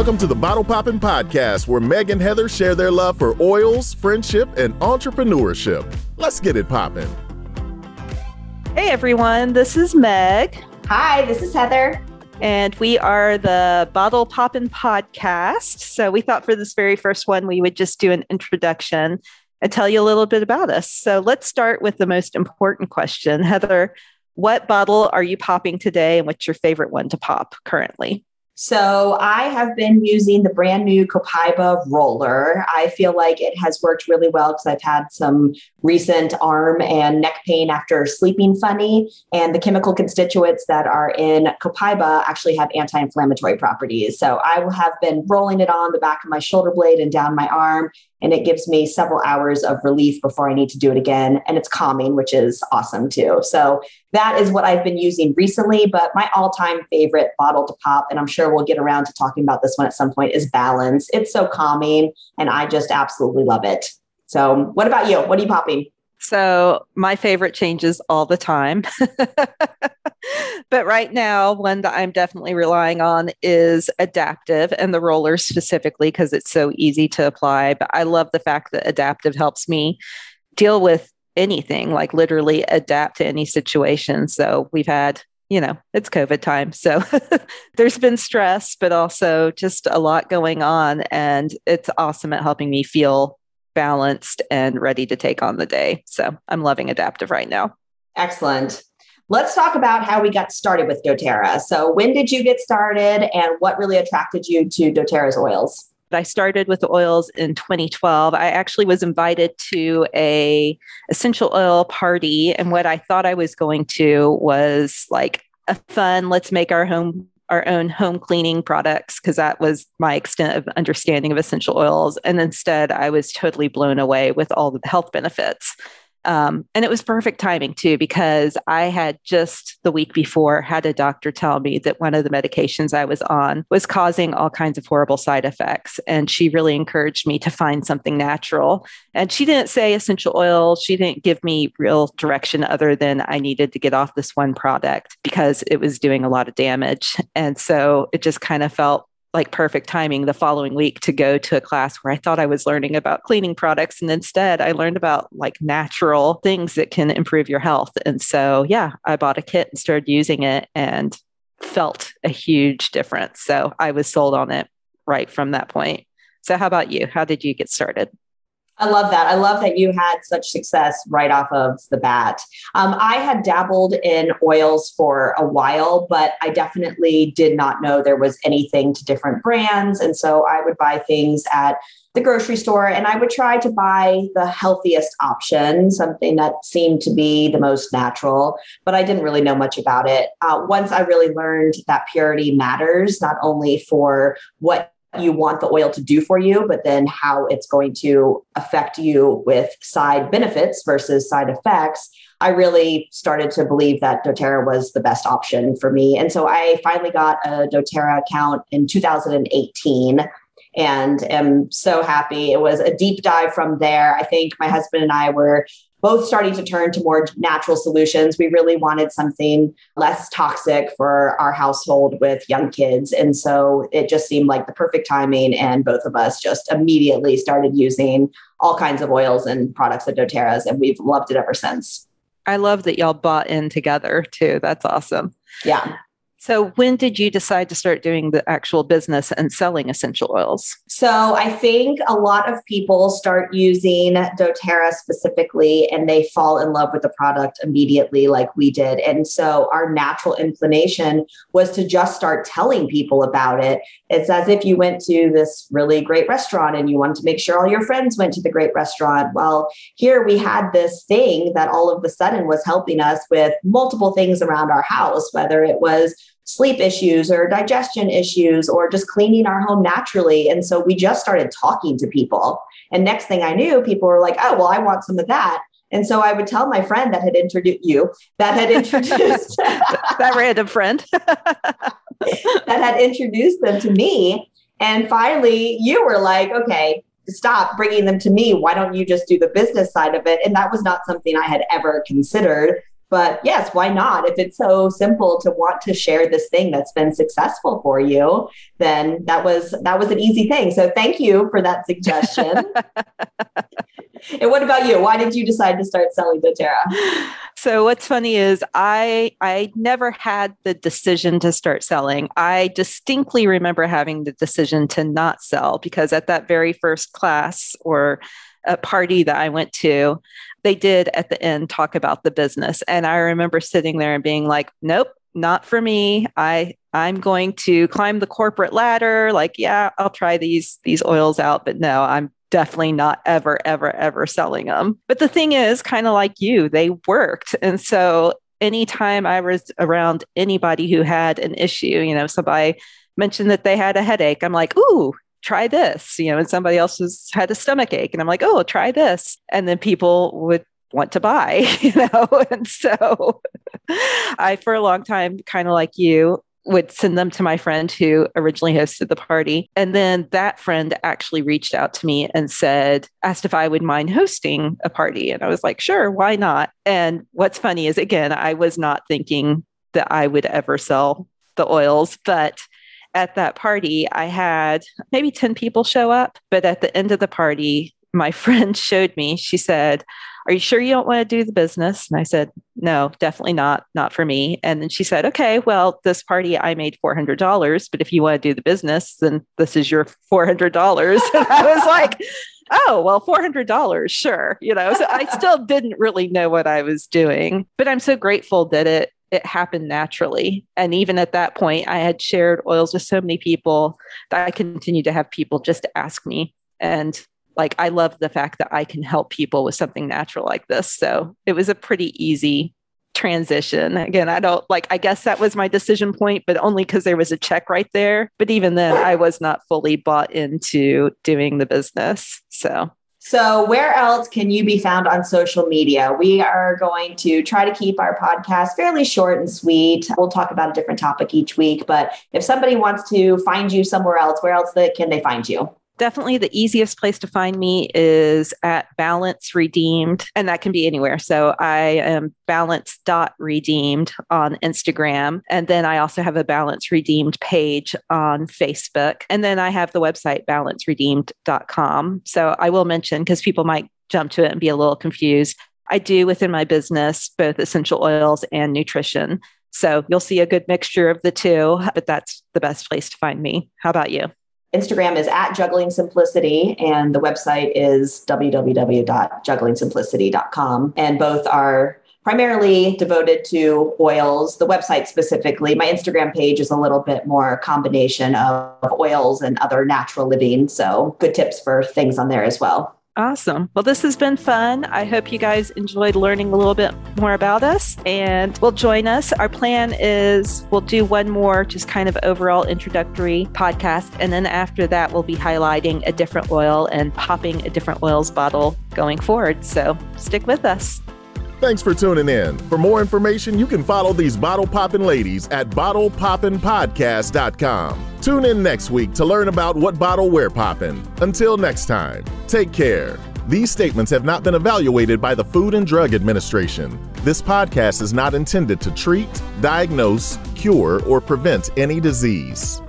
Welcome to the Bottle Poppin' Podcast, where Meg and Heather share their love for oils, friendship, and entrepreneurship. Let's get it poppin'. Hey everyone, this is Meg. Hi, this is Heather. And we are the Bottle Poppin' Podcast. So we thought for this very first one, we would just do an introduction and tell you a little bit about us. So let's start with the most important question. Heather, what bottle are you popping today and what's your favorite one to pop currently? So I have been using the brand new Copaiba roller. I feel like it has worked really well because I've had some recent arm and neck pain after sleeping funny. And the chemical constituents that are in Copaiba actually have anti inflammatory properties. So I have been rolling it on the back of my shoulder blade and down my arm and it gives me several hours of relief before I need to do it again. And it's calming, which is awesome too. So that is what I've been using recently. But my all time favorite bottle to pop, and I'm sure we'll get around to talking about this one at some point, is Balance. It's so calming, and I just absolutely love it. So, what about you? What are you popping? So my favorite changes all the time. but right now, one that I'm definitely relying on is Adaptiv and the rollers specifically because it's so easy to apply. But I love the fact that Adaptiv helps me deal with anything, like literally adapt to any situation. So we've had you know, it's COVID time. So there's been stress, but also just a lot going on. And it's awesome at helping me feel balanced and ready to take on the day. So I'm loving Adaptiv right now. Excellent. Let's talk about how we got started with doTERRA. So, when did you get started and what really attracted you to doTERRA's oils? I started with the oils in 2012. I actually was invited to a essential oil party and what I thought I was going to was like a fun let's make our home our own home cleaning products because that was my extent of understanding of essential oils. And instead, I was totally blown away with all the health benefits. Um, and it was perfect timing too, because I had just the week before had a doctor tell me that one of the medications I was on was causing all kinds of horrible side effects. And she really encouraged me to find something natural. And she didn't say essential oil, she didn't give me real direction other than I needed to get off this one product because it was doing a lot of damage. And so it just kind of felt like perfect timing the following week to go to a class where I thought I was learning about cleaning products. And instead, I learned about like natural things that can improve your health. And so, yeah, I bought a kit and started using it and felt a huge difference. So I was sold on it right from that point. So, how about you? How did you get started? I love that. I love that you had such success right off of the bat. Um, I had dabbled in oils for a while, but I definitely did not know there was anything to different brands. And so I would buy things at the grocery store and I would try to buy the healthiest option, something that seemed to be the most natural, but I didn't really know much about it. Uh, once I really learned that purity matters, not only for what you want the oil to do for you, but then how it's going to affect you with side benefits versus side effects. I really started to believe that doTERRA was the best option for me. And so I finally got a doTERRA account in 2018 and am so happy. It was a deep dive from there. I think my husband and I were both starting to turn to more natural solutions. We really wanted something less toxic for our household with young kids. And so it just seemed like the perfect timing. And both of us just immediately started using all kinds of oils and products at doTERRA's, and we've loved it ever since. I love that y'all bought in together too. That's awesome. Yeah. So, when did you decide to start doing the actual business and selling essential oils? So, I think a lot of people start using doTERRA specifically and they fall in love with the product immediately, like we did. And so, our natural inclination was to just start telling people about it. It's as if you went to this really great restaurant and you wanted to make sure all your friends went to the great restaurant. Well, here we had this thing that all of a sudden was helping us with multiple things around our house, whether it was sleep issues or digestion issues or just cleaning our home naturally. And so we just started talking to people. And next thing I knew, people were like, oh, well, I want some of that. And so I would tell my friend that had introduced you, that had introduced that random friend that had introduced them to me. And finally, you were like, okay, stop bringing them to me. Why don't you just do the business side of it? And that was not something I had ever considered But yes, why not? If it's so simple to want to share this thing that's been successful for you, then that was that was an easy thing. So thank you for that suggestion. and what about you? Why did you decide to start selling doTERRA? So what's funny is I I never had the decision to start selling. I distinctly remember having the decision to not sell because at that very first class or a party that I went to, they did at the end talk about the business. And I remember sitting there and being like, nope, not for me. I I'm going to climb the corporate ladder. Like, yeah, I'll try these these oils out, but no, I'm definitely not ever, ever, ever selling them. But the thing is, kind of like you, they worked. And so anytime I was around anybody who had an issue, you know, somebody mentioned that they had a headache, I'm like, ooh, try this, you know, and somebody else has had a stomach ache. And I'm like, oh, try this. And then people would want to buy, you know? And so I, for a long time, kind of like you, would send them to my friend who originally hosted the party. And then that friend actually reached out to me and said, asked if I would mind hosting a party. And I was like, sure, why not? And what's funny is, again, I was not thinking that I would ever sell the oils, but at that party, I had maybe 10 people show up. But at the end of the party, my friend showed me, she said, Are you sure you don't want to do the business? And I said, No, definitely not, not for me. And then she said, Okay, well, this party I made $400, but if you want to do the business, then this is your $400. And I was like, oh, well, $400, sure. You know, so I still didn't really know what I was doing, but I'm so grateful that it it happened naturally. And even at that point, I had shared oils with so many people that I continued to have people just ask me. And like, I love the fact that I can help people with something natural like this. So it was a pretty easy transition. Again, I don't like, I guess that was my decision point, but only because there was a check right there. But even then, I was not fully bought into doing the business. So so, where else can you be found on social media? We are going to try to keep our podcast fairly short and sweet. We'll talk about a different topic each week, but if somebody wants to find you somewhere else, where else can they find you? Definitely the easiest place to find me is at Balance Redeemed, and that can be anywhere. So I am balance.redeemed on Instagram. And then I also have a Balance Redeemed page on Facebook. And then I have the website balanceredeemed.com. So I will mention because people might jump to it and be a little confused. I do within my business both essential oils and nutrition. So you'll see a good mixture of the two, but that's the best place to find me. How about you? Instagram is at Juggling Simplicity, and the website is www.jugglingsimplicity.com. And both are primarily devoted to oils, the website specifically. My Instagram page is a little bit more combination of oils and other natural living. So, good tips for things on there as well. Awesome. Well, this has been fun. I hope you guys enjoyed learning a little bit more about us and will join us. Our plan is we'll do one more, just kind of overall introductory podcast. And then after that, we'll be highlighting a different oil and popping a different oils bottle going forward. So stick with us. Thanks for tuning in. For more information, you can follow these bottle popping ladies at bottlepoppinpodcast.com. Tune in next week to learn about what bottle we're popping. Until next time, take care. These statements have not been evaluated by the Food and Drug Administration. This podcast is not intended to treat, diagnose, cure, or prevent any disease.